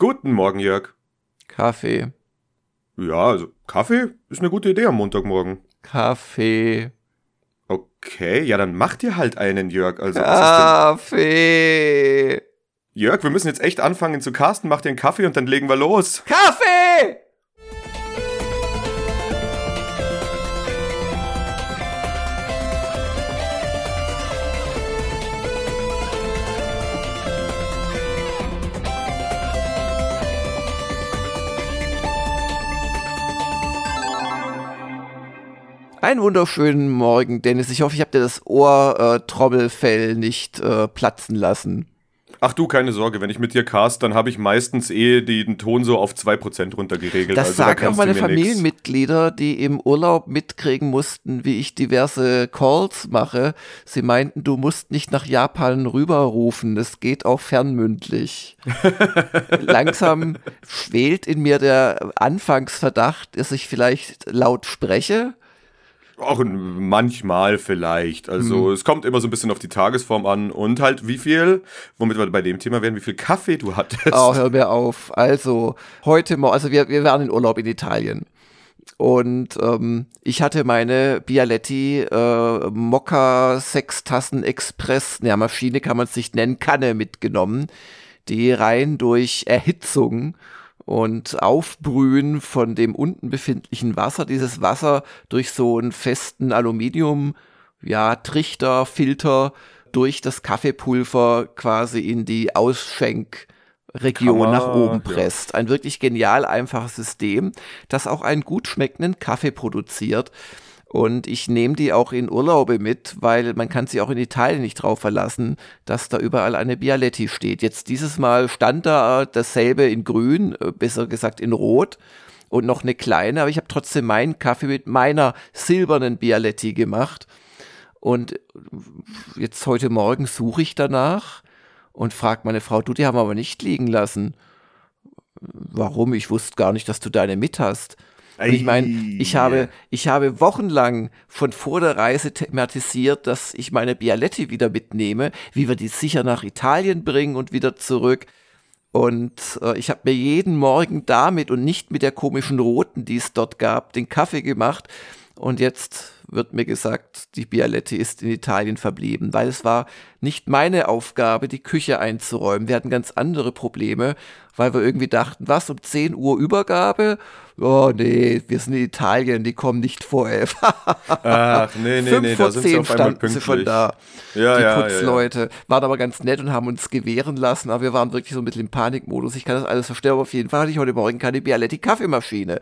Guten Morgen, Jörg. Kaffee. Ja, also Kaffee ist eine gute Idee am Montagmorgen. Kaffee. Okay, ja, dann mach dir halt einen, Jörg. Also, Kaffee. Jörg, wir müssen jetzt echt anfangen zu casten. Mach dir einen Kaffee und dann legen wir los. Kaffee! Einen wunderschönen Morgen, Dennis. Ich hoffe, ich habe dir das Ohrtrommelfell nicht äh, platzen lassen. Ach du, keine Sorge, wenn ich mit dir cast, dann habe ich meistens eh den Ton so auf 2% runtergeregelt. Das also, da sagen auch kannst du meine. Familienmitglieder, die im Urlaub mitkriegen mussten, wie ich diverse Calls mache. Sie meinten, du musst nicht nach Japan rüberrufen, es geht auch fernmündlich. Langsam schwelt in mir der Anfangsverdacht, dass ich vielleicht laut spreche. Auch manchmal vielleicht. Also Hm. es kommt immer so ein bisschen auf die Tagesform an und halt wie viel, womit wir bei dem Thema wären, wie viel Kaffee du hattest. Oh, hör mir auf. Also, heute Morgen, also wir, wir waren in Urlaub in Italien. Und ähm, ich hatte meine Bialetti äh, Mokka Sechstassen Express, ja, Maschine kann man es nicht nennen, Kanne mitgenommen, die rein durch Erhitzung und Aufbrühen von dem unten befindlichen Wasser, dieses Wasser durch so einen festen Aluminium, ja, Trichter, Filter durch das Kaffeepulver quasi in die Ausschenkregion Kammer, nach oben ja. presst. Ein wirklich genial einfaches System, das auch einen gut schmeckenden Kaffee produziert. Und ich nehme die auch in Urlaube mit, weil man kann sich auch in Italien nicht drauf verlassen, dass da überall eine Bialetti steht. Jetzt dieses Mal stand da dasselbe in grün, äh, besser gesagt in rot und noch eine kleine, aber ich habe trotzdem meinen Kaffee mit meiner silbernen Bialetti gemacht. Und äh, jetzt heute Morgen suche ich danach und frage meine Frau, du, die haben wir aber nicht liegen lassen. Warum? Ich wusste gar nicht, dass du deine mit hast. Und ich meine, ich habe, ich habe wochenlang von vor der Reise thematisiert, dass ich meine Bialetti wieder mitnehme, wie wir die sicher nach Italien bringen und wieder zurück. Und äh, ich habe mir jeden Morgen damit und nicht mit der komischen roten, die es dort gab, den Kaffee gemacht. Und jetzt wird mir gesagt, die Bialetti ist in Italien verblieben, weil es war nicht meine Aufgabe, die Küche einzuräumen. Wir hatten ganz andere Probleme, weil wir irgendwie dachten, was, um 10 Uhr Übergabe? Oh nee, wir sind in Italien, die kommen nicht vor elf. Ach, nee, nee, Fünf nee, vor da sind sie zehn auf einmal standen pünktlich. sie schon da. Ja, die ja, ja, ja. Putzleute waren aber ganz nett und haben uns gewähren lassen, aber wir waren wirklich so ein bisschen im Panikmodus. Ich kann das alles verstehen, aber auf jeden Fall hatte ich heute Morgen keine Bialetti Kaffeemaschine.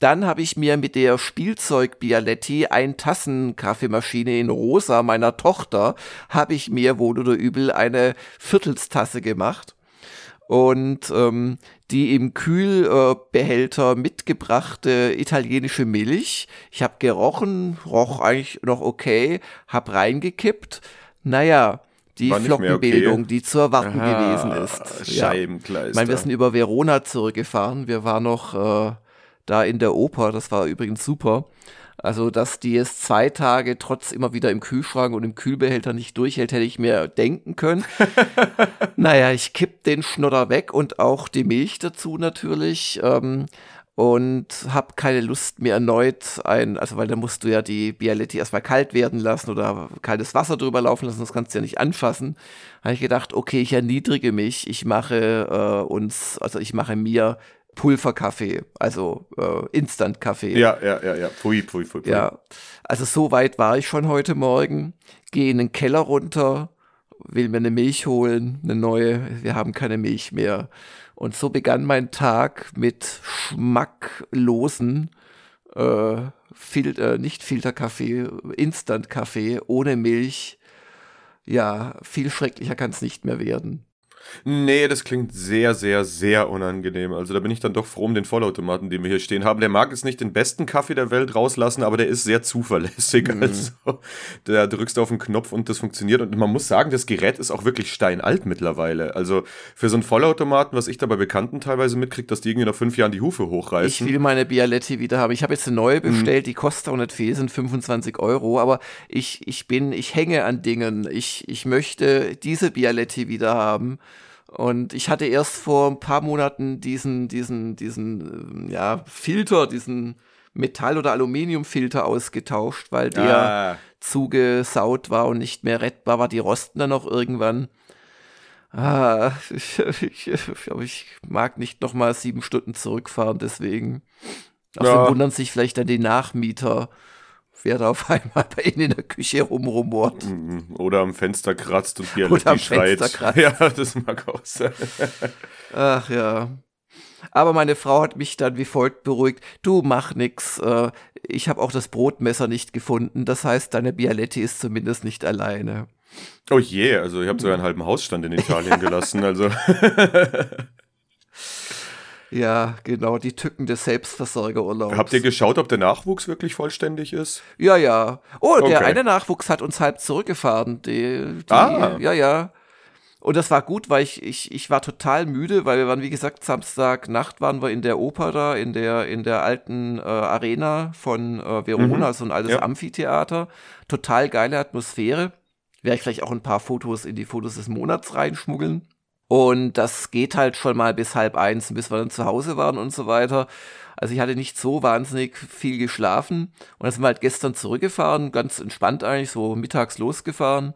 Dann habe ich mir mit der Spielzeug Bialetti ein Tassen Kaffeemaschine in rosa meiner Tochter habe ich mir wohl oder übel eine Viertelstasse gemacht und ähm, die im Kühlbehälter mitgebrachte italienische Milch. Ich habe gerochen, roch eigentlich noch okay, hab reingekippt. Naja, die Flockenbildung, okay. die zu erwarten Ah, gewesen ist. Ja. Scheibenkleister. Ich meine, wir sind über Verona zurückgefahren. Wir waren noch äh, da in der Oper. Das war übrigens super. Also, dass die es zwei Tage trotz immer wieder im Kühlschrank und im Kühlbehälter nicht durchhält, hätte ich mir denken können. naja, ich kipp den Schnodder weg und auch die Milch dazu natürlich. Ähm, und habe keine Lust mir erneut ein, also weil da musst du ja die Bialetti erstmal kalt werden lassen oder kaltes Wasser drüber laufen lassen, das kannst du ja nicht anfassen. Habe ich gedacht, okay, ich erniedrige mich, ich mache äh, uns, also ich mache mir Pulverkaffee, also äh, Instant-Kaffee. ja, ja, ja, ja. Pui, pui, pui, pui. Ja, also so weit war ich schon heute Morgen. Gehe in den Keller runter, will mir eine Milch holen, eine neue. Wir haben keine Milch mehr. Und so begann mein Tag mit schmacklosen, äh, Fil äh, nicht Filterkaffee, Instant-Kaffee ohne Milch. Ja, viel schrecklicher kann es nicht mehr werden. Nee, das klingt sehr, sehr, sehr unangenehm. Also da bin ich dann doch froh um den Vollautomaten, den wir hier stehen haben. Der mag jetzt nicht den besten Kaffee der Welt rauslassen, aber der ist sehr zuverlässig. Mhm. Also da drückst du auf den Knopf und das funktioniert. Und man muss sagen, das Gerät ist auch wirklich steinalt mittlerweile. Also für so einen Vollautomaten, was ich da bei Bekannten teilweise mitkriege, dass die irgendwie nach fünf Jahren die Hufe Ich hochreißen. will meine Bialetti wieder haben. Ich habe jetzt eine neue Mhm. bestellt, die kostet auch nicht viel, sind 25 Euro, aber ich, ich bin, ich hänge an Dingen. Ich, ich möchte diese Bialetti wieder haben. Und ich hatte erst vor ein paar Monaten diesen, diesen, diesen, äh, ja, Filter, diesen Metall- oder Aluminiumfilter ausgetauscht, weil der ah. zugesaut war und nicht mehr rettbar war. Die rosten dann auch irgendwann. Ah, ich, ich, ich mag nicht noch mal sieben Stunden zurückfahren, deswegen. Außerdem ja. wundern sich vielleicht dann die Nachmieter, wer da auf einmal bei ihnen in der Küche rumrumort. Mhm. Oder am Fenster kratzt und Bialetti schreit. Kratzt. Ja, das mag auch sein. Ach ja. Aber meine Frau hat mich dann wie folgt beruhigt. Du mach nix. Äh, ich habe auch das Brotmesser nicht gefunden. Das heißt, deine Bialetti ist zumindest nicht alleine. Oh je, also ich habe sogar einen halben Hausstand in Italien gelassen. Also Ja, genau, die Tücken des Selbstversorgerurlaubs. Habt ihr geschaut, ob der Nachwuchs wirklich vollständig ist? Ja, ja. Oh, okay. der eine Nachwuchs hat uns halb zurückgefahren. Die, die, ah. Ja, ja. Und das war gut, weil ich, ich, ich war total müde, weil wir waren, wie gesagt, Samstagnacht waren wir in der Oper da, in der, in der alten äh, Arena von äh, Verona, mhm. so ein altes ja. Amphitheater. Total geile Atmosphäre. Werde ich vielleicht auch ein paar Fotos in die Fotos des Monats reinschmuggeln. Und das geht halt schon mal bis halb eins, bis wir dann zu Hause waren und so weiter. Also ich hatte nicht so wahnsinnig viel geschlafen. Und dann sind wir halt gestern zurückgefahren, ganz entspannt eigentlich, so mittags losgefahren.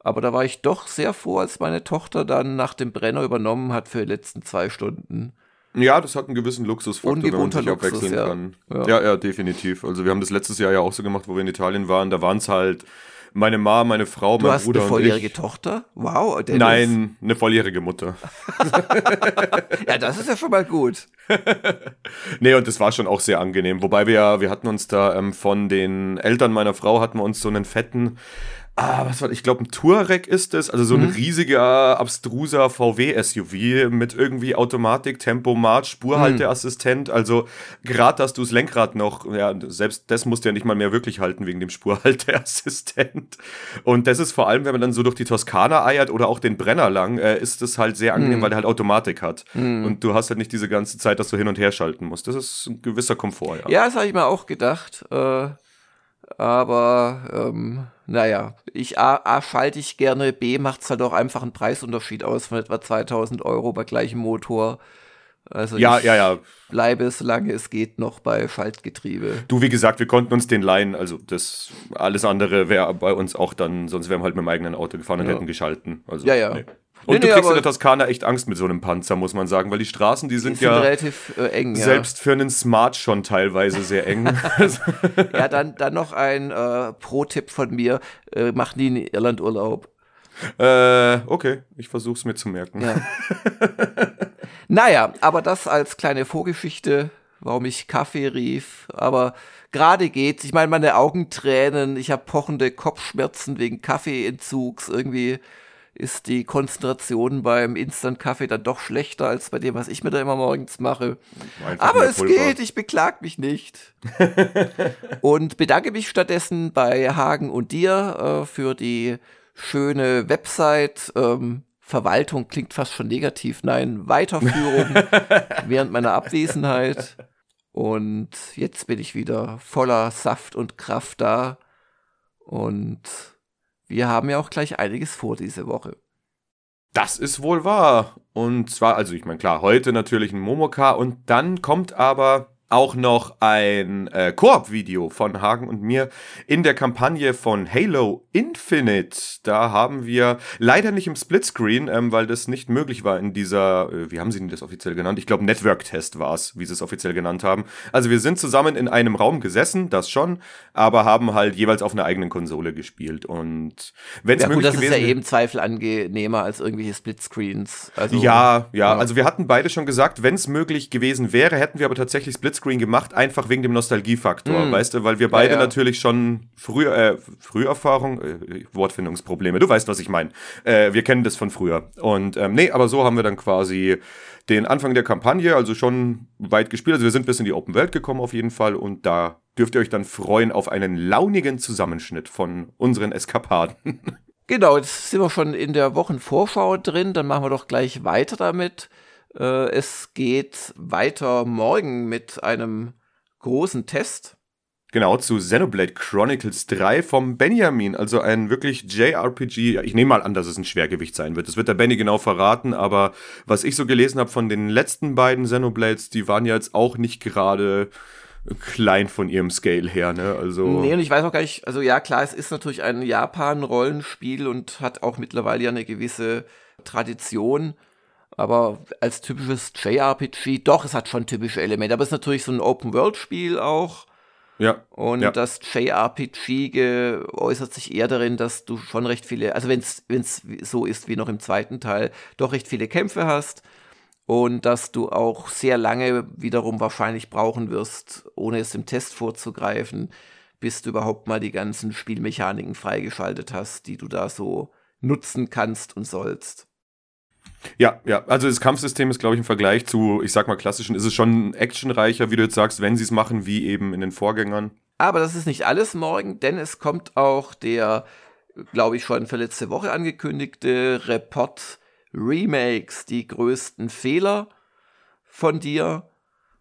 Aber da war ich doch sehr froh, als meine Tochter dann nach dem Brenner übernommen hat für die letzten zwei Stunden. Ja, das hat einen gewissen Luxusfaktor, wenn man sich Luxus, abwechseln ja. kann. Ja. ja, ja, definitiv. Also wir haben das letztes Jahr ja auch so gemacht, wo wir in Italien waren. Da waren es halt meine Mama, meine Frau, du mein Bruder eine volljährige Tochter? Wow. Nein, eine volljährige Mutter. ja, das ist ja schon mal gut. nee, und das war schon auch sehr angenehm. Wobei wir ja, wir hatten uns da ähm, von den Eltern meiner Frau hatten wir uns so einen fetten ah, was war ich glaube ein Touareg ist es, also so ein mhm. riesiger abstruser VW SUV mit irgendwie Automatik, Tempomat, Spurhalteassistent, mhm. also gerade dass du das Lenkrad noch, ja, selbst das musst du ja nicht mal mehr wirklich halten wegen dem Spurhalteassistent. Und das ist vor allem, wenn man dann so durch die Toskana eiert oder auch den Brenner lang, äh, ist es halt sehr angenehm, mhm. weil der halt Automatik hat. Mhm. Und du hast halt nicht diese ganze Zeit, dass du hin und her schalten musst. Das ist ein gewisser Komfort, ja. Ja, das habe ich mir auch gedacht. Äh, aber ähm, naja, ich A, A schalte ich gerne, B macht es halt auch einfach einen Preisunterschied aus von etwa 2000 Euro bei gleichem Motor. Also ja, ja, ja. Bleibe, solange es geht, noch bei Schaltgetriebe. Du, wie gesagt, wir konnten uns den leihen. Also das alles andere wäre bei uns auch dann, sonst wären wir halt mit dem eigenen Auto gefahren und ja. hätten geschalten. Also, ja, ja. Nee. Und nee, du nee, kriegst in der Toskana echt Angst mit so einem Panzer, muss man sagen, weil die Straßen, die sind, die sind ja relativ äh, eng. Selbst ja. für einen Smart schon teilweise sehr eng. ja, dann, dann noch ein äh, Pro-Tipp von mir: äh, Mach nie in Irland Urlaub. Äh, okay, ich versuch's mir zu merken. Ja. naja, aber das als kleine Vorgeschichte, warum ich Kaffee rief. Aber gerade geht's. Ich meine, meine Augen tränen, ich habe pochende Kopfschmerzen wegen Kaffeeentzugs irgendwie ist die Konzentration beim Instant-Kaffee dann doch schlechter als bei dem, was ich mir da immer morgens mache. Einfach Aber es geht, ich beklag mich nicht. und bedanke mich stattdessen bei Hagen und dir äh, für die schöne Website. Ähm, Verwaltung klingt fast schon negativ. Nein, Weiterführung während meiner Abwesenheit. Und jetzt bin ich wieder voller Saft und Kraft da. Und wir haben ja auch gleich einiges vor diese Woche. Das ist wohl wahr. Und zwar, also ich meine, klar, heute natürlich ein Momoka und dann kommt aber auch noch ein äh, Koop-Video von Hagen und mir in der Kampagne von Halo Infinite. Da haben wir leider nicht im Splitscreen, ähm, weil das nicht möglich war in dieser, äh, wie haben sie denn das offiziell genannt? Ich glaube, Network-Test war es, wie sie es offiziell genannt haben. Also wir sind zusammen in einem Raum gesessen, das schon, aber haben halt jeweils auf einer eigenen Konsole gespielt. Und wenn es ja, möglich gut, das ist ja eben Zweifel angenehmer als irgendwelche Splitscreens. Also, ja, ja, ja, also wir hatten beide schon gesagt, wenn es möglich gewesen wäre, hätten wir aber tatsächlich Splitscreen Splitscreen gemacht, einfach wegen dem Nostalgiefaktor, mm. weißt du, weil wir beide ja, ja. natürlich schon früher, äh, Früherfahrung, äh, Wortfindungsprobleme, du weißt, was ich meine. Äh, wir kennen das von früher. Und ähm, nee, aber so haben wir dann quasi den Anfang der Kampagne, also schon weit gespielt. Also wir sind bis in die Open Welt gekommen auf jeden Fall und da dürft ihr euch dann freuen auf einen launigen Zusammenschnitt von unseren Eskapaden. Genau, jetzt sind wir schon in der Wochenvorschau drin, dann machen wir doch gleich weiter damit. Äh, es geht weiter morgen mit einem großen Test. Genau, zu Xenoblade Chronicles 3 vom Benjamin, also ein wirklich JRPG. Ich nehme mal an, dass es ein Schwergewicht sein wird. Das wird der Benny genau verraten, aber was ich so gelesen habe von den letzten beiden Xenoblades, die waren ja jetzt auch nicht gerade klein von ihrem Scale her, ne? Also nee, und ich weiß auch gar nicht, also ja, klar, es ist natürlich ein Japan-Rollenspiel und hat auch mittlerweile ja eine gewisse Tradition. Aber als typisches JRPG, doch, es hat schon typische Elemente. Aber es ist natürlich so ein Open-World-Spiel auch. Ja. Und ja. das JRPG äußert sich eher darin, dass du schon recht viele, also wenn es so ist wie noch im zweiten Teil, doch recht viele Kämpfe hast und dass du auch sehr lange wiederum wahrscheinlich brauchen wirst, ohne es im Test vorzugreifen, bis du überhaupt mal die ganzen Spielmechaniken freigeschaltet hast, die du da so nutzen kannst und sollst. Ja, ja, also das Kampfsystem ist, glaube ich, im Vergleich zu, ich sag mal, klassischen, ist es schon actionreicher, wie du jetzt sagst, wenn sie es machen, wie eben in den Vorgängern. Aber das ist nicht alles morgen, denn es kommt auch der, glaube ich, schon für letzte Woche angekündigte Report Remakes, die größten Fehler von dir.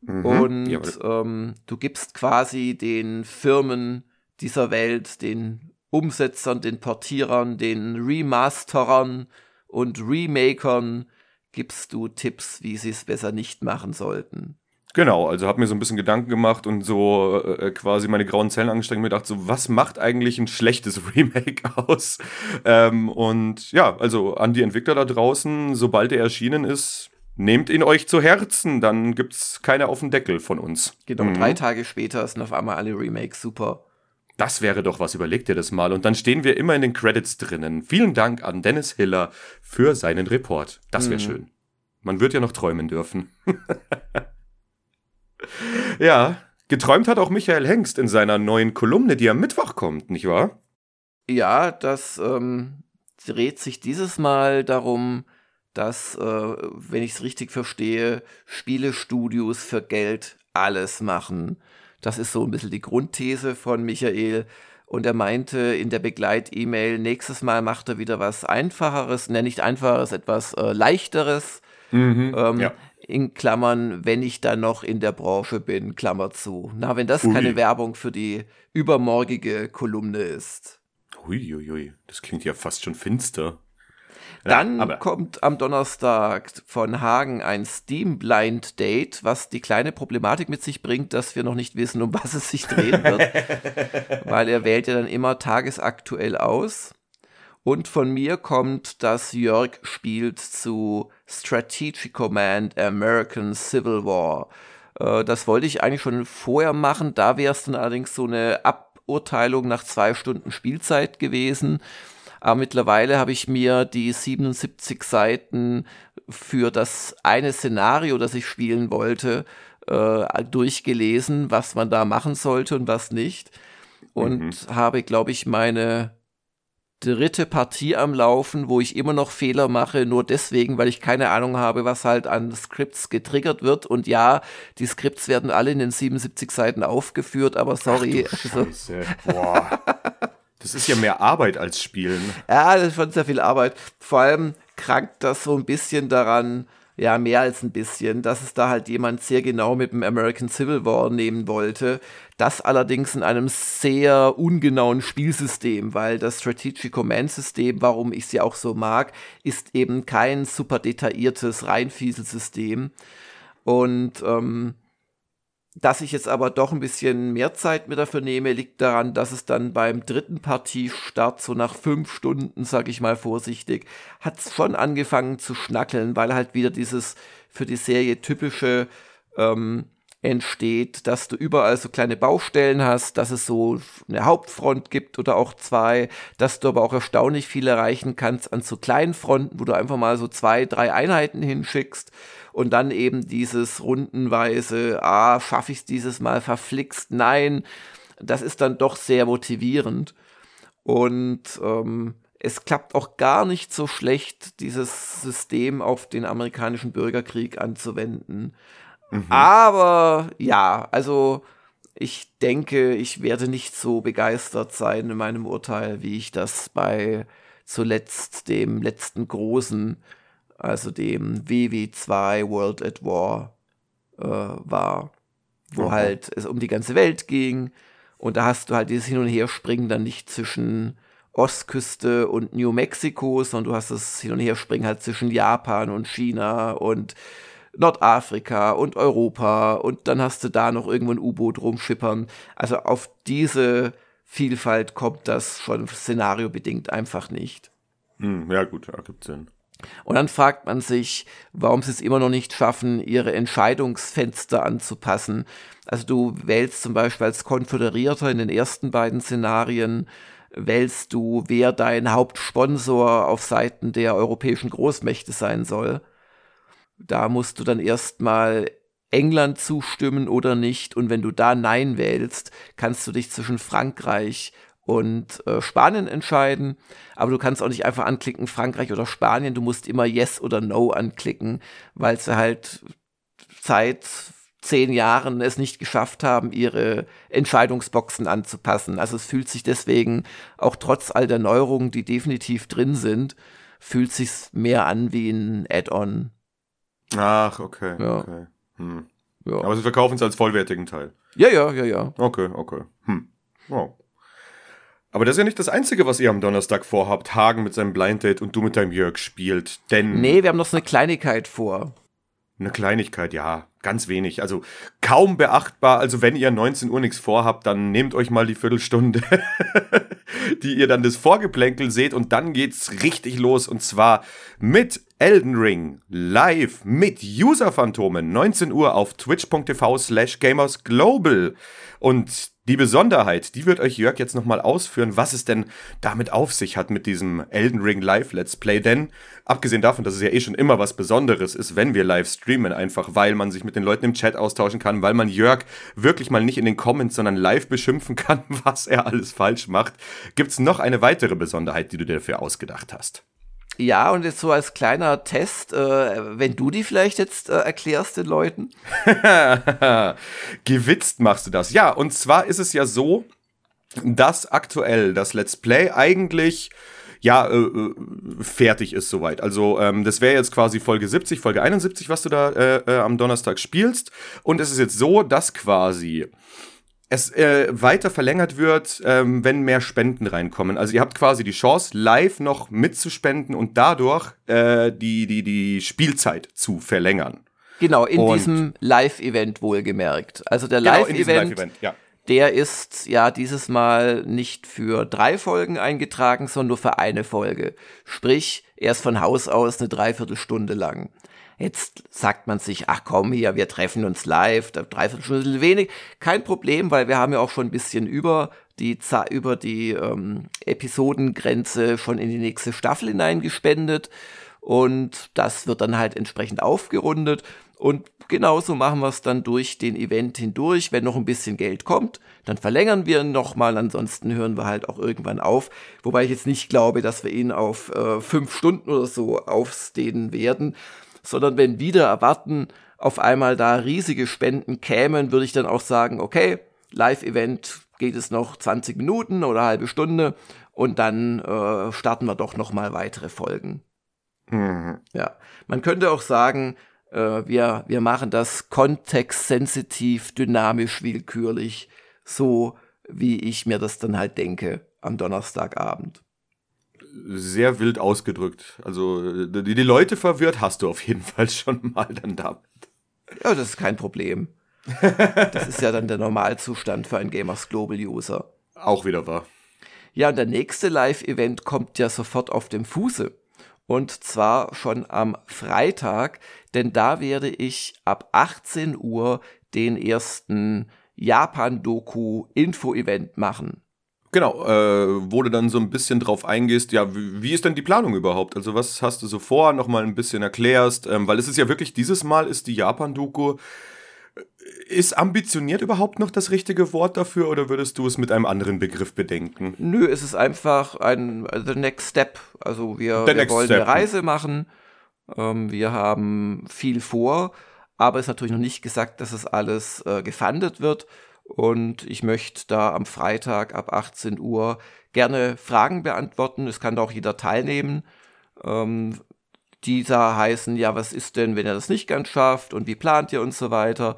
Mhm, und ähm, du gibst quasi den Firmen dieser Welt, den Umsetzern, den Portierern, den Remasterern, und Remakern gibst du Tipps, wie sie es besser nicht machen sollten. Genau, also habe mir so ein bisschen Gedanken gemacht und so äh, quasi meine grauen Zellen angestrengt und mir gedacht, so was macht eigentlich ein schlechtes Remake aus? Ähm, und ja, also an die Entwickler da draußen, sobald er erschienen ist, nehmt ihn euch zu Herzen, dann gibt's keine auf den Deckel von uns. Genau, mhm. drei Tage später sind auf einmal alle Remakes super. Das wäre doch was, überleg dir das mal. Und dann stehen wir immer in den Credits drinnen. Vielen Dank an Dennis Hiller für seinen Report. Das wäre mhm. schön. Man wird ja noch träumen dürfen. ja, geträumt hat auch Michael Hengst in seiner neuen Kolumne, die am Mittwoch kommt, nicht wahr? Ja, das ähm, dreht sich dieses Mal darum, dass, äh, wenn ich es richtig verstehe, Spielestudios für Geld alles machen. Das ist so ein bisschen die Grundthese von Michael. Und er meinte in der Begleit-E-Mail, nächstes Mal macht er wieder was Einfacheres, ne, nicht Einfacheres, etwas äh, Leichteres. Mhm, ähm, ja. In Klammern, wenn ich dann noch in der Branche bin, Klammer zu. Na, wenn das Ui. keine Werbung für die übermorgige Kolumne ist. Uiuiui, ui, ui. das klingt ja fast schon finster. Dann ja, kommt am Donnerstag von Hagen ein Steam Blind Date, was die kleine Problematik mit sich bringt, dass wir noch nicht wissen, um was es sich drehen wird. weil er wählt ja dann immer tagesaktuell aus. Und von mir kommt, dass Jörg spielt zu Strategic Command American Civil War. Äh, das wollte ich eigentlich schon vorher machen. Da wäre es dann allerdings so eine Aburteilung nach zwei Stunden Spielzeit gewesen. Aber mittlerweile habe ich mir die 77 Seiten für das eine Szenario, das ich spielen wollte, äh, durchgelesen, was man da machen sollte und was nicht. Und mhm. habe, glaube ich, meine dritte Partie am Laufen, wo ich immer noch Fehler mache, nur deswegen, weil ich keine Ahnung habe, was halt an Skripts getriggert wird. Und ja, die Skripts werden alle in den 77 Seiten aufgeführt, aber sorry. Ach also, Boah. Das ist ja mehr Arbeit als Spielen. Ja, das ist schon sehr viel Arbeit. Vor allem krankt das so ein bisschen daran, ja, mehr als ein bisschen, dass es da halt jemand sehr genau mit dem American Civil War nehmen wollte. Das allerdings in einem sehr ungenauen Spielsystem, weil das Strategic Command System, warum ich sie auch so mag, ist eben kein super detailliertes Reinfieselsystem. Und ähm, dass ich jetzt aber doch ein bisschen mehr Zeit mir dafür nehme, liegt daran, dass es dann beim dritten Partiestart, so nach fünf Stunden, sag ich mal vorsichtig, hat es schon angefangen zu schnackeln, weil halt wieder dieses für die Serie typische ähm, entsteht, dass du überall so kleine Baustellen hast, dass es so eine Hauptfront gibt oder auch zwei, dass du aber auch erstaunlich viel erreichen kannst an so kleinen Fronten, wo du einfach mal so zwei, drei Einheiten hinschickst und dann eben dieses rundenweise, ah, schaffe ich es dieses Mal verflixt, nein, das ist dann doch sehr motivierend. Und ähm, es klappt auch gar nicht so schlecht, dieses System auf den amerikanischen Bürgerkrieg anzuwenden. Mhm. Aber ja, also ich denke, ich werde nicht so begeistert sein in meinem Urteil, wie ich das bei zuletzt dem letzten großen, also dem WW2 World at War äh, war, wo mhm. halt es um die ganze Welt ging Und da hast du halt dieses Hin- und Herspringen dann nicht zwischen Ostküste und New Mexico, sondern du hast das Hin- und Herspringen halt zwischen Japan und China und Nordafrika und Europa und dann hast du da noch irgendwo ein U-Boot rumschippern. Also auf diese Vielfalt kommt das schon szenariobedingt einfach nicht. Hm, ja, gut, ergibt Sinn. Und dann fragt man sich, warum sie es immer noch nicht schaffen, ihre Entscheidungsfenster anzupassen. Also du wählst zum Beispiel als Konföderierter in den ersten beiden Szenarien, wählst du, wer dein Hauptsponsor auf Seiten der europäischen Großmächte sein soll. Da musst du dann erstmal England zustimmen oder nicht. Und wenn du da Nein wählst, kannst du dich zwischen Frankreich und äh, Spanien entscheiden. Aber du kannst auch nicht einfach anklicken Frankreich oder Spanien. Du musst immer Yes oder No anklicken, weil sie halt seit zehn Jahren es nicht geschafft haben, ihre Entscheidungsboxen anzupassen. Also es fühlt sich deswegen auch trotz all der Neuerungen, die definitiv drin sind, fühlt sich mehr an wie ein Add-on. Ach, okay. Ja. okay. Hm. Ja. Aber sie verkaufen es als vollwertigen Teil. ja, ja, ja, ja. Okay, okay. Hm. Wow. Aber das ist ja nicht das Einzige, was ihr am Donnerstag vorhabt. Hagen mit seinem Blind Date und du mit deinem Jörg spielt. Denn Nee, wir haben noch so eine Kleinigkeit vor. eine Kleinigkeit, ja, ganz wenig. Also kaum beachtbar. Also wenn ihr 19 Uhr nichts vorhabt, dann nehmt euch mal die Viertelstunde, die ihr dann das Vorgeplänkel seht und dann geht's richtig los. Und zwar mit Elden Ring live mit User-Phantomen 19 Uhr auf twitch.tv slash gamersglobal. Und die Besonderheit, die wird euch Jörg jetzt nochmal ausführen, was es denn damit auf sich hat mit diesem Elden Ring Live Let's Play. Denn abgesehen davon, dass es ja eh schon immer was Besonderes ist, wenn wir live streamen, einfach weil man sich mit den Leuten im Chat austauschen kann, weil man Jörg wirklich mal nicht in den Comments, sondern live beschimpfen kann, was er alles falsch macht, gibt's noch eine weitere Besonderheit, die du dir dafür ausgedacht hast. Ja, und jetzt so als kleiner Test, äh, wenn du die vielleicht jetzt äh, erklärst den Leuten. Gewitzt machst du das. Ja, und zwar ist es ja so, dass aktuell das Let's Play eigentlich ja äh, äh, fertig ist soweit. Also ähm, das wäre jetzt quasi Folge 70, Folge 71, was du da äh, äh, am Donnerstag spielst. Und es ist jetzt so, dass quasi es äh, weiter verlängert wird, ähm, wenn mehr Spenden reinkommen. Also ihr habt quasi die Chance, live noch mitzuspenden und dadurch äh, die, die, die Spielzeit zu verlängern. Genau, in Und- diesem Live-Event wohlgemerkt. Also der Genau, Live-Event, Live-Event, ja. der ist ja dieses Mal nicht für drei Folgen eingetragen, sondern nur für eine Folge. Sprich, er ist von Haus aus eine Dreiviertelstunde lang. Jetzt sagt man sich, ach komm hier, wir treffen uns live, da Dreiviertelstunde ist wenig. Kein Problem, weil wir haben ja auch schon ein bisschen über die, über die ähm, Episodengrenze schon in die nächste Staffel hineingespendet. Und das wird dann halt entsprechend aufgerundet. Und genauso machen wir es dann durch den Event hindurch. Wenn noch ein bisschen Geld kommt, dann verlängern wir ihn nochmal. Ansonsten hören wir halt auch irgendwann auf. Wobei ich jetzt nicht glaube, dass wir ihn auf äh, fünf Stunden oder so aufstehen werden. Sondern wenn wieder erwarten, auf einmal da riesige Spenden kämen, würde ich dann auch sagen, okay, Live-Event geht es noch 20 Minuten oder halbe Stunde und dann äh, starten wir doch nochmal weitere Folgen. Mhm. Ja, man könnte auch sagen, äh, wir, wir machen das kontextsensitiv, dynamisch, willkürlich, so wie ich mir das dann halt denke am Donnerstagabend. Sehr wild ausgedrückt. Also die, die Leute verwirrt hast du auf jeden Fall schon mal dann damit. Ja, das ist kein Problem. Das ist ja dann der Normalzustand für einen Gamers Global User. Auch wieder wahr. Ja, und der nächste Live-Event kommt ja sofort auf dem Fuße. Und zwar schon am Freitag, denn da werde ich ab 18 Uhr den ersten Japan-Doku-Info-Event machen. Genau, äh, wo du dann so ein bisschen drauf eingehst, ja, wie, wie ist denn die Planung überhaupt? Also was hast du so vor, nochmal ein bisschen erklärst, ähm, weil es ist ja wirklich, dieses Mal ist die Japan-Doku, äh, ist ambitioniert überhaupt noch das richtige Wort dafür oder würdest du es mit einem anderen Begriff bedenken? Nö, es ist einfach ein äh, The Next Step. Also wir, wir wollen step. eine Reise machen. Ähm, wir haben viel vor, aber es ist natürlich noch nicht gesagt, dass es alles äh, gefundet wird. Und ich möchte da am Freitag ab 18 Uhr gerne Fragen beantworten. Es kann da auch jeder teilnehmen. Ähm, die da heißen, ja, was ist denn, wenn ihr das nicht ganz schafft und wie plant ihr und so weiter.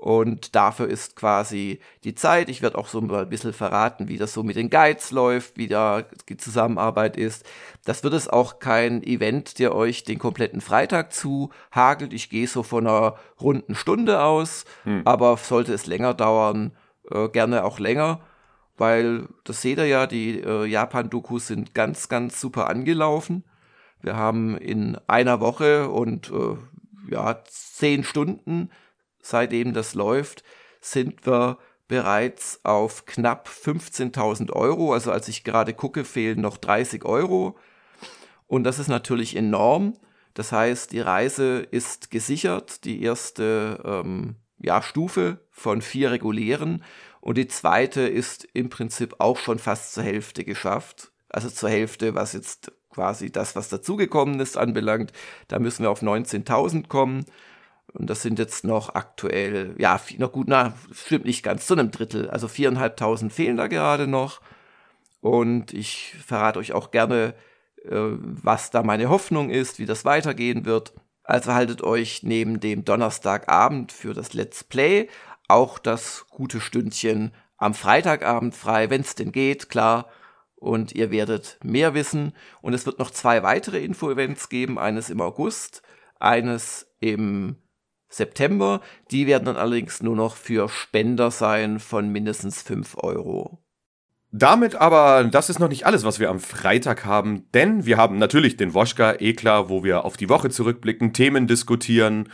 Und dafür ist quasi die Zeit. Ich werde auch so ein bisschen verraten, wie das so mit den Guides läuft, wie da die Zusammenarbeit ist. Das wird es auch kein Event, der euch den kompletten Freitag zu hagelt. Ich gehe so von einer runden Stunde aus, hm. aber sollte es länger dauern, äh, gerne auch länger, weil das seht ihr ja, die äh, Japan-Dokus sind ganz, ganz super angelaufen. Wir haben in einer Woche und äh, ja, zehn Stunden seitdem das läuft, sind wir bereits auf knapp 15.000 Euro. Also als ich gerade gucke, fehlen noch 30 Euro. Und das ist natürlich enorm. Das heißt, die Reise ist gesichert, die erste ähm, ja, Stufe von vier regulären. Und die zweite ist im Prinzip auch schon fast zur Hälfte geschafft. Also zur Hälfte, was jetzt quasi das, was dazugekommen ist, anbelangt. Da müssen wir auf 19.000 kommen. Und das sind jetzt noch aktuell, ja, noch gut, na, stimmt nicht ganz, zu einem Drittel. Also viereinhalbtausend fehlen da gerade noch. Und ich verrate euch auch gerne, äh, was da meine Hoffnung ist, wie das weitergehen wird. Also haltet euch neben dem Donnerstagabend für das Let's Play auch das gute Stündchen am Freitagabend frei, wenn es denn geht, klar. Und ihr werdet mehr wissen. Und es wird noch zwei weitere Info-Events geben. Eines im August, eines im September. Die werden dann allerdings nur noch für Spender sein von mindestens 5 Euro. Damit aber, das ist noch nicht alles, was wir am Freitag haben, denn wir haben natürlich den Woschka, eh klar, wo wir auf die Woche zurückblicken, Themen diskutieren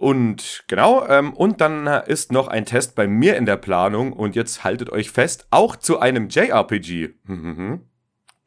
und genau, ähm, und dann ist noch ein Test bei mir in der Planung und jetzt haltet euch fest, auch zu einem JRPG.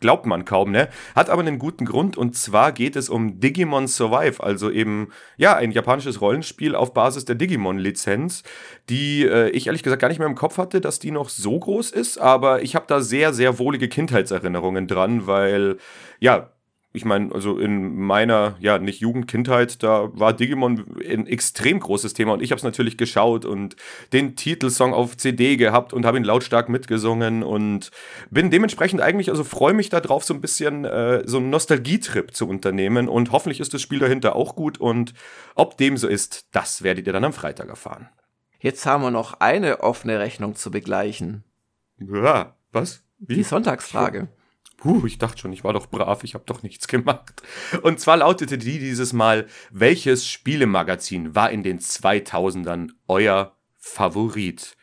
Glaubt man kaum, ne? Hat aber einen guten Grund und zwar geht es um Digimon Survive, also eben, ja, ein japanisches Rollenspiel auf Basis der Digimon-Lizenz, die äh, ich ehrlich gesagt gar nicht mehr im Kopf hatte, dass die noch so groß ist, aber ich habe da sehr, sehr wohlige Kindheitserinnerungen dran, weil, ja, ich meine, also in meiner, ja, nicht Jugendkindheit, da war Digimon ein extrem großes Thema und ich habe es natürlich geschaut und den Titelsong auf CD gehabt und habe ihn lautstark mitgesungen und bin dementsprechend eigentlich, also freue mich darauf, so ein bisschen äh, so einen Nostalgietrip zu unternehmen und hoffentlich ist das Spiel dahinter auch gut und ob dem so ist, das werdet ihr dann am Freitag erfahren. Jetzt haben wir noch eine offene Rechnung zu begleichen. Ja, was? Wie? Die Sonntagsfrage. Puh, ich dachte schon, ich war doch brav, ich habe doch nichts gemacht. Und zwar lautete die dieses Mal, welches Spielemagazin war in den 2000ern euer Favorit?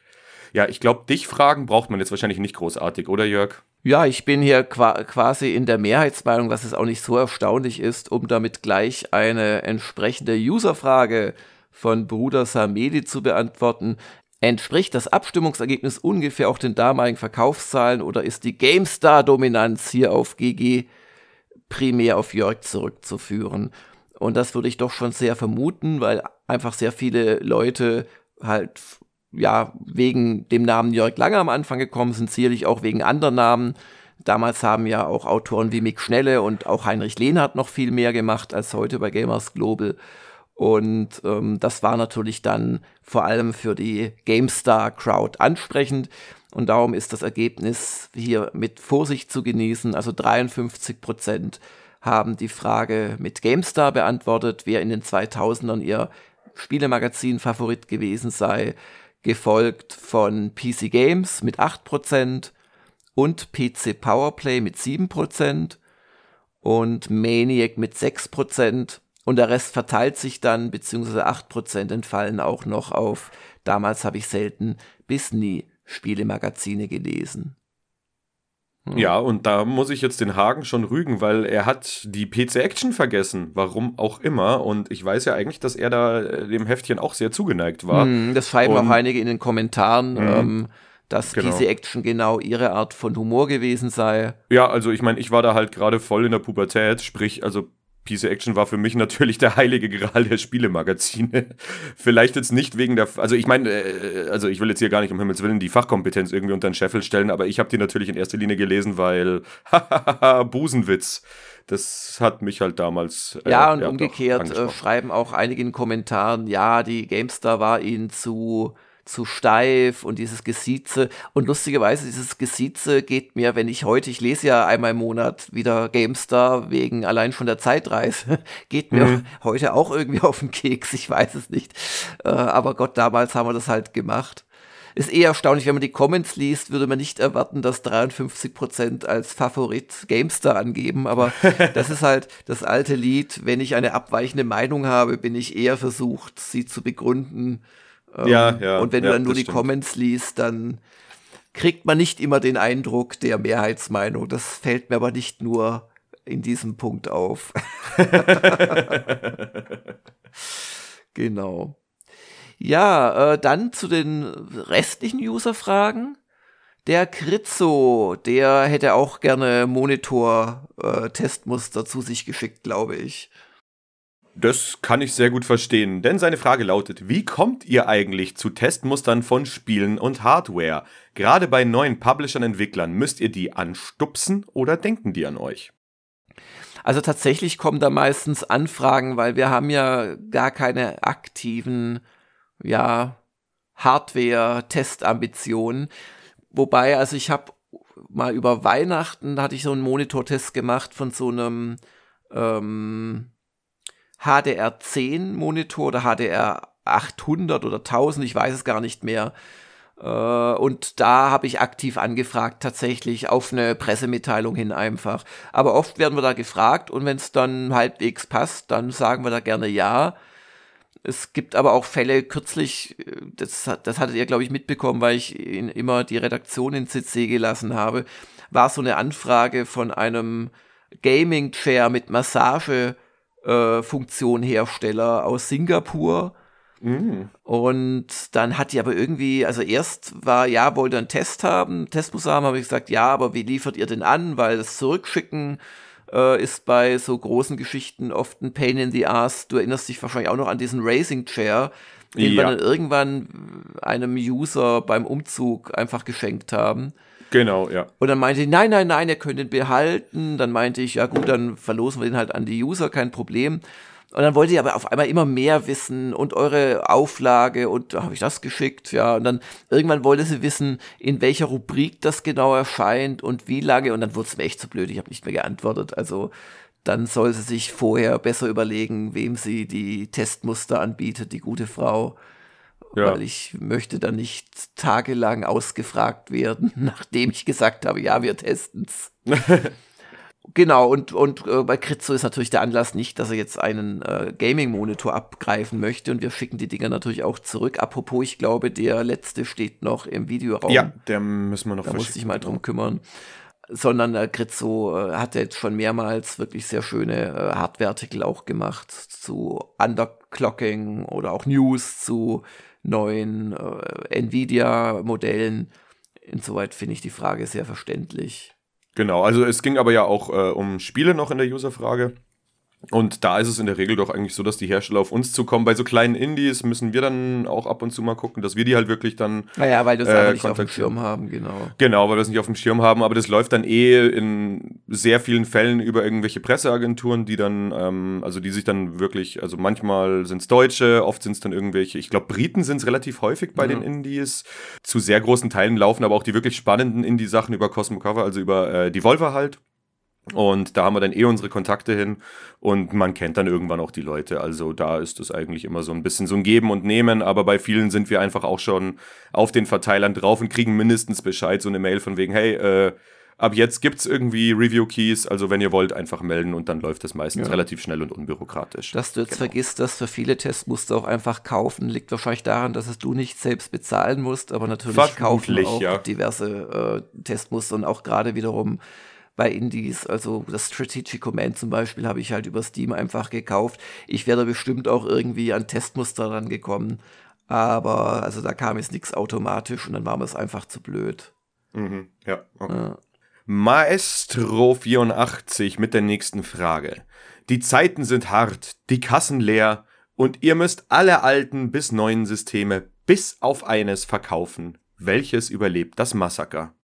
Ja, ich glaube, dich fragen braucht man jetzt wahrscheinlich nicht großartig, oder Jörg? Ja, ich bin hier quasi in der Mehrheitsmeinung, was es auch nicht so erstaunlich ist, um damit gleich eine entsprechende Userfrage von Bruder Samedi zu beantworten. Entspricht das Abstimmungsergebnis ungefähr auch den damaligen Verkaufszahlen oder ist die GameStar-Dominanz hier auf GG primär auf Jörg zurückzuführen? Und das würde ich doch schon sehr vermuten, weil einfach sehr viele Leute halt ja wegen dem Namen Jörg Lange am Anfang gekommen sind, sicherlich auch wegen anderen Namen. Damals haben ja auch Autoren wie Mick Schnelle und auch Heinrich Lehnhardt noch viel mehr gemacht als heute bei Gamers Global. Und ähm, das war natürlich dann vor allem für die GameStar-Crowd ansprechend. Und darum ist das Ergebnis hier mit Vorsicht zu genießen. Also 53 Prozent haben die Frage mit GameStar beantwortet, wer in den 2000ern ihr Spielemagazin-Favorit gewesen sei, gefolgt von PC Games mit 8 Prozent und PC Powerplay mit 7 Prozent und Maniac mit 6%. Prozent und der Rest verteilt sich dann, beziehungsweise 8% entfallen auch noch auf, damals habe ich selten bis nie Spielemagazine gelesen. Hm. Ja, und da muss ich jetzt den Hagen schon rügen, weil er hat die PC Action vergessen, warum auch immer. Und ich weiß ja eigentlich, dass er da äh, dem Heftchen auch sehr zugeneigt war. Hm, das schreiben und, auch einige in den Kommentaren. Hm. Ähm, dass genau. PC Action genau ihre Art von Humor gewesen sei. Ja, also ich meine, ich war da halt gerade voll in der Pubertät, sprich, also PC Action war für mich natürlich der heilige Gral der Spielemagazine. Vielleicht jetzt nicht wegen der, also ich meine, äh, also ich will jetzt hier gar nicht um Himmels Willen die Fachkompetenz irgendwie unter den Scheffel stellen, aber ich habe die natürlich in erster Linie gelesen, weil, Busenwitz. Das hat mich halt damals. Äh, ja, und ja, umgekehrt äh, schreiben auch einige in Kommentaren, ja, die GameStar war ihnen zu zu steif und dieses Gesieze. Und lustigerweise, dieses Gesieze geht mir, wenn ich heute, ich lese ja einmal im Monat wieder GameStar wegen allein schon der Zeitreise, geht mir mhm. heute auch irgendwie auf den Keks, ich weiß es nicht. Äh, aber Gott, damals haben wir das halt gemacht. Ist eher erstaunlich, wenn man die Comments liest, würde man nicht erwarten, dass 53% als Favorit GameStar angeben, aber das ist halt das alte Lied. Wenn ich eine abweichende Meinung habe, bin ich eher versucht, sie zu begründen ja, ähm, ja. Und wenn ja, du dann nur die stimmt. Comments liest, dann kriegt man nicht immer den Eindruck der Mehrheitsmeinung. Das fällt mir aber nicht nur in diesem Punkt auf. genau. Ja, äh, dann zu den restlichen User-Fragen. Der Kritzo, der hätte auch gerne Monitor-Testmuster äh, zu sich geschickt, glaube ich. Das kann ich sehr gut verstehen, denn seine Frage lautet, wie kommt ihr eigentlich zu Testmustern von Spielen und Hardware? Gerade bei neuen Publishern Entwicklern müsst ihr die anstupsen oder denken die an euch? Also tatsächlich kommen da meistens Anfragen, weil wir haben ja gar keine aktiven, ja, Hardware-Testambitionen. Wobei, also ich habe mal über Weihnachten hatte ich so einen Monitortest gemacht von so einem ähm, HDR10 Monitor oder HDR 800 oder 1000, ich weiß es gar nicht mehr. Äh, und da habe ich aktiv angefragt, tatsächlich auf eine Pressemitteilung hin einfach. Aber oft werden wir da gefragt und wenn es dann halbwegs passt, dann sagen wir da gerne ja. Es gibt aber auch Fälle, kürzlich, äh, das, das hattet ihr, glaube ich, mitbekommen, weil ich immer die Redaktion in CC gelassen habe, war so eine Anfrage von einem Gaming-Chair mit Massage- äh, Funktionhersteller aus Singapur. Mm. Und dann hat die aber irgendwie, also erst war, ja, wollte einen Test haben, Testmuster haben, habe ich gesagt, ja, aber wie liefert ihr denn an? Weil das Zurückschicken äh, ist bei so großen Geschichten oft ein Pain in the Ass. Du erinnerst dich wahrscheinlich auch noch an diesen Racing Chair, den ja. wir dann irgendwann einem User beim Umzug einfach geschenkt haben. Genau, ja. Und dann meinte ich, nein, nein, nein, ihr könnt ihn behalten. Dann meinte ich, ja gut, dann verlosen wir den halt an die User, kein Problem. Und dann wollte ich aber auf einmal immer mehr wissen und eure Auflage und da habe ich das geschickt, ja. Und dann irgendwann wollte sie wissen, in welcher Rubrik das genau erscheint und wie lange. Und dann wurde es mir echt zu blöd, ich habe nicht mehr geantwortet. Also dann soll sie sich vorher besser überlegen, wem sie die Testmuster anbietet, die gute Frau. Ja. Weil ich möchte dann nicht tagelang ausgefragt werden, nachdem ich gesagt habe, ja, wir testen's. genau, und, und äh, bei Kritzo ist natürlich der Anlass nicht, dass er jetzt einen äh, Gaming-Monitor abgreifen möchte und wir schicken die Dinger natürlich auch zurück. Apropos, ich glaube, der letzte steht noch im Videoraum. Ja, der müssen wir noch Da muss ich mal drum genau. kümmern sondern äh, Grizzo äh, hat jetzt schon mehrmals wirklich sehr schöne äh, Hardware-Artikel auch gemacht zu Underclocking oder auch News zu neuen äh, Nvidia-Modellen. Insoweit finde ich die Frage sehr verständlich. Genau, also es ging aber ja auch äh, um Spiele noch in der User-Frage. Und da ist es in der Regel doch eigentlich so, dass die Hersteller auf uns zukommen. Bei so kleinen Indies müssen wir dann auch ab und zu mal gucken, dass wir die halt wirklich dann. Naja, weil wir es äh, nicht auf dem Schirm haben, genau. Genau, weil wir es nicht auf dem Schirm haben, aber das läuft dann eh in sehr vielen Fällen über irgendwelche Presseagenturen, die dann, ähm, also die sich dann wirklich, also manchmal sind es Deutsche, oft sind es dann irgendwelche, ich glaube, Briten sind es relativ häufig bei ja. den Indies. Zu sehr großen Teilen laufen aber auch die wirklich spannenden Indie-Sachen über Cosmo Cover, also über äh, Devolver halt. Und da haben wir dann eh unsere Kontakte hin und man kennt dann irgendwann auch die Leute. Also da ist es eigentlich immer so ein bisschen so ein Geben und Nehmen, aber bei vielen sind wir einfach auch schon auf den Verteilern drauf und kriegen mindestens Bescheid, so eine Mail von wegen, hey, äh, ab jetzt gibt's irgendwie Review-Keys, also wenn ihr wollt, einfach melden und dann läuft das meistens ja. relativ schnell und unbürokratisch. Dass du jetzt genau. vergisst, dass für viele Testmuster auch einfach kaufen, liegt wahrscheinlich daran, dass es du nicht selbst bezahlen musst, aber natürlich kaufen auch ja. diverse äh, Testmuster und auch gerade wiederum bei Indies. Also das Strategic Command zum Beispiel habe ich halt über Steam einfach gekauft. Ich wäre bestimmt auch irgendwie an Testmuster rangekommen. Aber also da kam jetzt nichts automatisch und dann war mir es einfach zu blöd. Mhm, ja, okay. ja. Maestro 84 mit der nächsten Frage. Die Zeiten sind hart, die Kassen leer und ihr müsst alle alten bis neuen Systeme bis auf eines verkaufen. Welches überlebt das Massaker?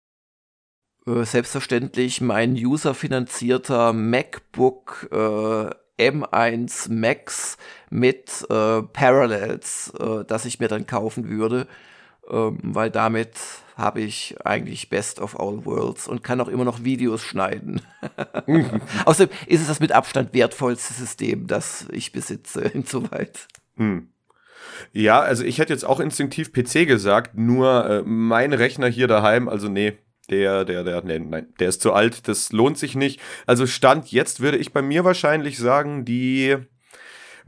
Äh, selbstverständlich mein userfinanzierter MacBook äh, M1 Max mit äh, Parallels, äh, das ich mir dann kaufen würde. ähm, weil damit habe ich eigentlich Best of All Worlds und kann auch immer noch Videos schneiden. Außerdem ist es das mit Abstand wertvollste System, das ich besitze, insoweit. Hm. Ja, also ich hätte jetzt auch instinktiv PC gesagt, nur äh, mein Rechner hier daheim, also nee, der, der, der, nee, nein, der ist zu alt, das lohnt sich nicht. Also Stand jetzt würde ich bei mir wahrscheinlich sagen, die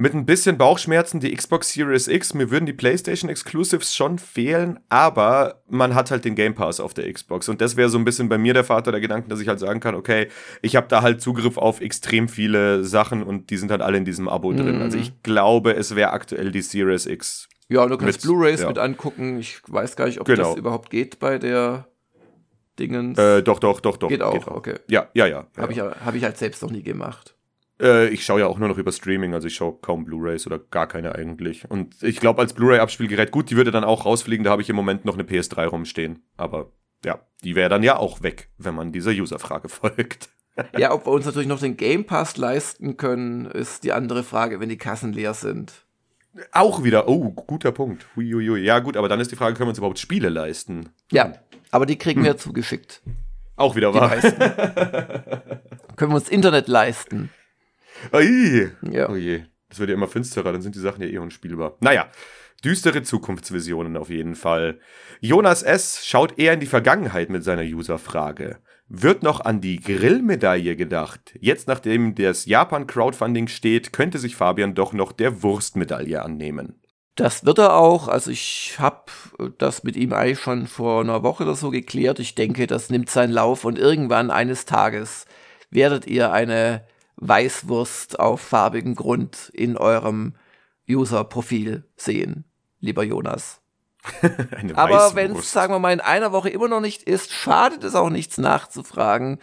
mit ein bisschen Bauchschmerzen die Xbox Series X. Mir würden die PlayStation Exclusives schon fehlen, aber man hat halt den Game Pass auf der Xbox. Und das wäre so ein bisschen bei mir der Vater der Gedanken, dass ich halt sagen kann, okay, ich habe da halt Zugriff auf extrem viele Sachen und die sind halt alle in diesem Abo mhm. drin. Also ich glaube, es wäre aktuell die Series X. Ja, du kannst Blu-rays ja. mit angucken. Ich weiß gar nicht, ob genau. das überhaupt geht bei der Dingens. Äh, doch, doch, doch, doch. Geht auch, geht auch. okay. Ja, ja, ja. Habe ich, hab ich halt selbst noch nie gemacht. Äh, ich schaue ja auch nur noch über Streaming, also ich schaue kaum Blu-rays oder gar keine eigentlich. Und ich glaube, als Blu-ray-Abspielgerät, gut, die würde dann auch rausfliegen, da habe ich im Moment noch eine PS3 rumstehen. Aber ja, die wäre dann ja auch weg, wenn man dieser User-Frage folgt. ja, ob wir uns natürlich noch den Game Pass leisten können, ist die andere Frage, wenn die Kassen leer sind. Auch wieder, oh, guter Punkt. Huiuiui. Ja, gut, aber dann ist die Frage, können wir uns überhaupt Spiele leisten? Ja, aber die kriegen hm. wir zugeschickt. Auch wieder wahr. können wir uns Internet leisten? Ui. Ja. Oh je. Das wird ja immer finsterer, dann sind die Sachen ja eh unspielbar. Naja, düstere Zukunftsvisionen auf jeden Fall. Jonas S. schaut eher in die Vergangenheit mit seiner User-Frage. Wird noch an die Grillmedaille gedacht? Jetzt, nachdem das Japan-Crowdfunding steht, könnte sich Fabian doch noch der Wurstmedaille annehmen. Das wird er auch. Also ich habe das mit ihm eigentlich schon vor einer Woche oder so geklärt. Ich denke, das nimmt seinen Lauf und irgendwann eines Tages werdet ihr eine Weißwurst auf farbigen Grund in eurem User-Profil sehen, lieber Jonas. Aber wenn es, sagen wir mal, in einer Woche immer noch nicht ist, schadet es auch nichts nachzufragen.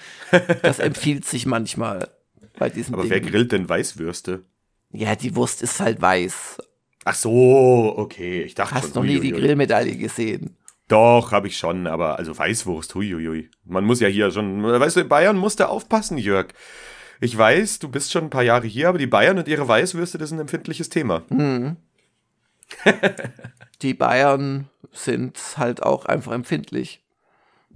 Das empfiehlt sich manchmal bei diesen Aber Dingen. wer grillt denn Weißwürste? Ja, die Wurst ist halt weiß. Ach so, okay. Ich dachte Hast schon, noch nie die Grillmedaille gesehen. Doch, habe ich schon, aber also Weißwurst, huiuiui. Man muss ja hier schon, weißt du, in Bayern musst du aufpassen, Jörg ich weiß, du bist schon ein paar Jahre hier, aber die Bayern und ihre Weißwürste, das ist ein empfindliches Thema. Mhm. die Bayern sind halt auch einfach empfindlich.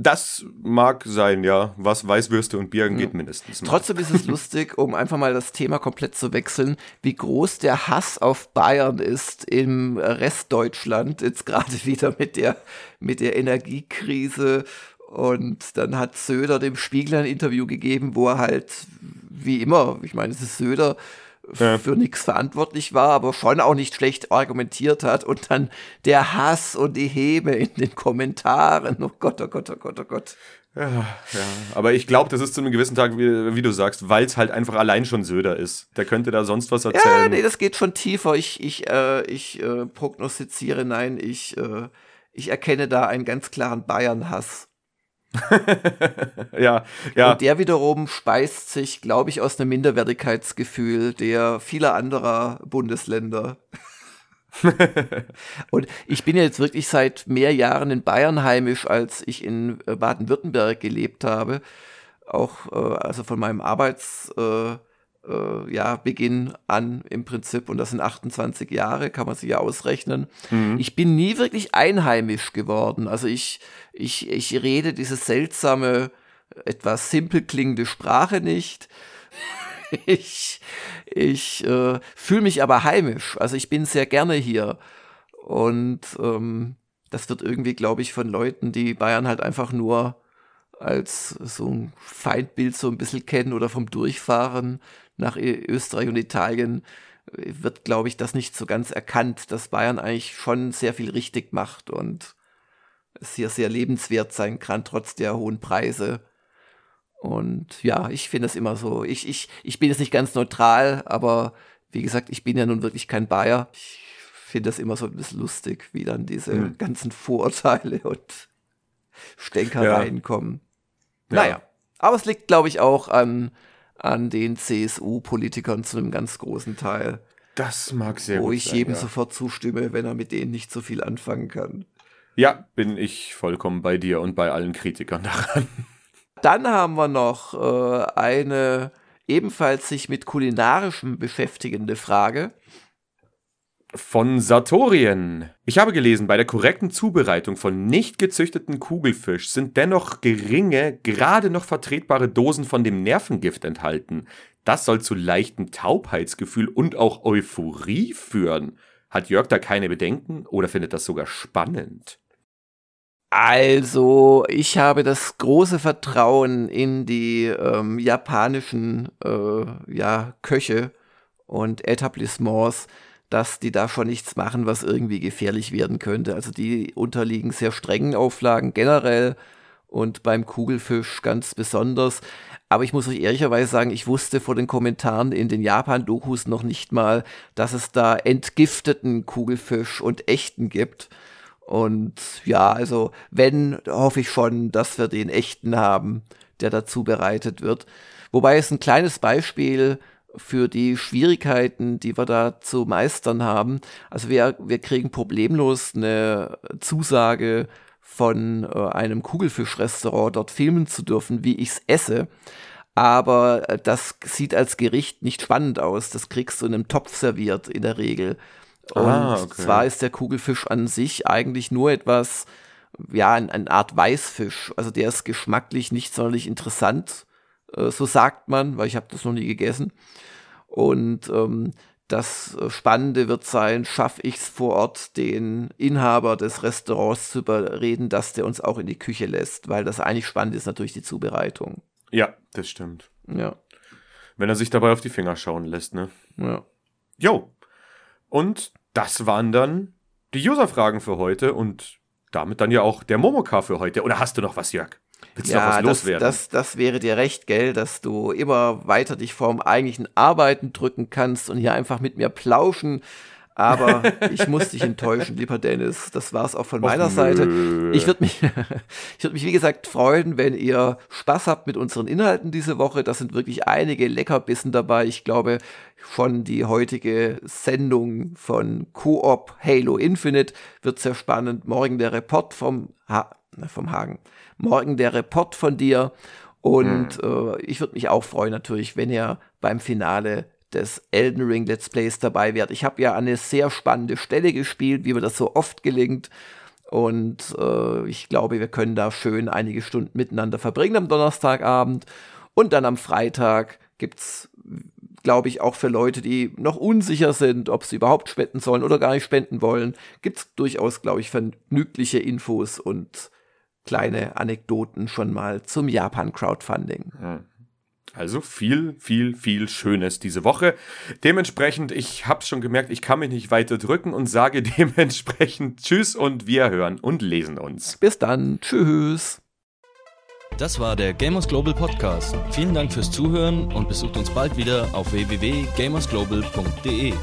Das mag sein, ja. Was Weißwürste und Bier angeht, ja. mindestens. Mal. Trotzdem ist es lustig, um einfach mal das Thema komplett zu wechseln, wie groß der Hass auf Bayern ist im Rest Deutschland. Jetzt gerade wieder mit der, mit der Energiekrise. Und dann hat Söder dem Spiegel ein Interview gegeben, wo er halt wie immer, ich meine, es ist Söder, ja. für nichts verantwortlich war, aber schon auch nicht schlecht argumentiert hat und dann der Hass und die Hebe in den Kommentaren. Oh Gott, oh Gott, oh Gott, oh Gott. Ja, ja. aber ich glaube, das ist zu einem gewissen Tag, wie, wie du sagst, weil es halt einfach allein schon Söder ist. Der könnte da sonst was erzählen. Ja, nee, das geht schon tiefer. Ich, ich, äh, ich äh, prognostiziere, nein, ich, äh, ich erkenne da einen ganz klaren Bayern-Hass. ja, ja. Und der wiederum speist sich, glaube ich, aus einem Minderwertigkeitsgefühl der vieler anderer Bundesländer. und ich bin jetzt wirklich seit mehr Jahren in Bayern heimisch, als ich in äh, Baden-Württemberg gelebt habe. Auch äh, also von meinem Arbeits äh, äh, ja, Beginn an im Prinzip. Und das sind 28 Jahre, kann man sich ja ausrechnen. Mhm. Ich bin nie wirklich einheimisch geworden. Also ich, ich, ich rede diese seltsame, etwas simpel klingende Sprache nicht. ich ich äh, fühle mich aber heimisch. Also ich bin sehr gerne hier. Und ähm, das wird irgendwie, glaube ich, von Leuten, die Bayern halt einfach nur als so ein Feindbild so ein bisschen kennen oder vom Durchfahren nach Österreich und Italien wird, glaube ich, das nicht so ganz erkannt, dass Bayern eigentlich schon sehr viel richtig macht und es hier sehr lebenswert sein kann, trotz der hohen Preise. Und ja, ich finde es immer so. Ich, ich, ich bin jetzt nicht ganz neutral, aber wie gesagt, ich bin ja nun wirklich kein Bayer. Ich finde das immer so ein bisschen lustig, wie dann diese mhm. ganzen Vorurteile und Stänkereien ja. kommen. Naja, ja. aber es liegt, glaube ich, auch an, an den CSU-Politikern zu einem ganz großen Teil. Das mag sehr wo ich sein, jedem ja. sofort zustimme, wenn er mit denen nicht so viel anfangen kann. Ja, bin ich vollkommen bei dir und bei allen Kritikern daran. Dann haben wir noch äh, eine ebenfalls sich mit kulinarischem beschäftigende Frage. Von Sartorien. Ich habe gelesen, bei der korrekten Zubereitung von nicht gezüchteten Kugelfisch sind dennoch geringe, gerade noch vertretbare Dosen von dem Nervengift enthalten. Das soll zu leichtem Taubheitsgefühl und auch Euphorie führen. Hat Jörg da keine Bedenken oder findet das sogar spannend? Also, ich habe das große Vertrauen in die ähm, japanischen äh, ja, Köche und Etablissements, dass die da schon nichts machen, was irgendwie gefährlich werden könnte. Also die unterliegen sehr strengen Auflagen generell und beim Kugelfisch ganz besonders. Aber ich muss euch ehrlicherweise sagen, ich wusste vor den Kommentaren in den Japan-Dokus noch nicht mal, dass es da entgifteten Kugelfisch und echten gibt. Und ja, also wenn, hoffe ich schon, dass wir den echten haben, der dazu bereitet wird. Wobei es ein kleines Beispiel für die Schwierigkeiten, die wir da zu meistern haben. Also wir, wir kriegen problemlos eine Zusage von äh, einem Kugelfischrestaurant, dort filmen zu dürfen, wie ich es esse. Aber äh, das sieht als Gericht nicht spannend aus. Das kriegst du in einem Topf serviert in der Regel. Und ah, okay. zwar ist der Kugelfisch an sich eigentlich nur etwas, ja, eine Art Weißfisch. Also der ist geschmacklich nicht sonderlich interessant so sagt man, weil ich habe das noch nie gegessen. Und ähm, das Spannende wird sein, schaffe ich es vor Ort, den Inhaber des Restaurants zu überreden, dass der uns auch in die Küche lässt, weil das eigentlich spannend ist natürlich die Zubereitung. Ja, das stimmt. Ja. Wenn er sich dabei auf die Finger schauen lässt, ne? Ja. Jo. Und das waren dann die User-Fragen für heute und damit dann ja auch der Momoka für heute. Oder hast du noch was, Jörg? Willst ja, was loswerden? Das, das, das wäre dir recht, gell, dass du immer weiter dich vorm eigentlichen Arbeiten drücken kannst und hier einfach mit mir plauschen. Aber ich muss dich enttäuschen, lieber Dennis. Das war es auch von meiner Och, Seite. Ich würde mich, ich würde mich, wie gesagt, freuen, wenn ihr Spaß habt mit unseren Inhalten diese Woche. Da sind wirklich einige Leckerbissen dabei. Ich glaube, schon die heutige Sendung von Coop Halo Infinite wird sehr spannend. Morgen der Report vom, ha vom Hagen morgen der Report von dir. Und mhm. äh, ich würde mich auch freuen natürlich, wenn ihr beim Finale des Elden Ring Let's Plays dabei wärt. Ich habe ja eine sehr spannende Stelle gespielt, wie mir das so oft gelingt. Und äh, ich glaube, wir können da schön einige Stunden miteinander verbringen am Donnerstagabend. Und dann am Freitag gibt es, glaube ich, auch für Leute, die noch unsicher sind, ob sie überhaupt spenden sollen oder gar nicht spenden wollen, gibt es durchaus, glaube ich, vergnügliche Infos und kleine Anekdoten schon mal zum Japan-Crowdfunding. Also viel, viel, viel Schönes diese Woche. Dementsprechend, ich habe schon gemerkt, ich kann mich nicht weiter drücken und sage dementsprechend Tschüss und wir hören und lesen uns. Bis dann, Tschüss. Das war der Gamers Global Podcast. Vielen Dank fürs Zuhören und besucht uns bald wieder auf www.gamersglobal.de.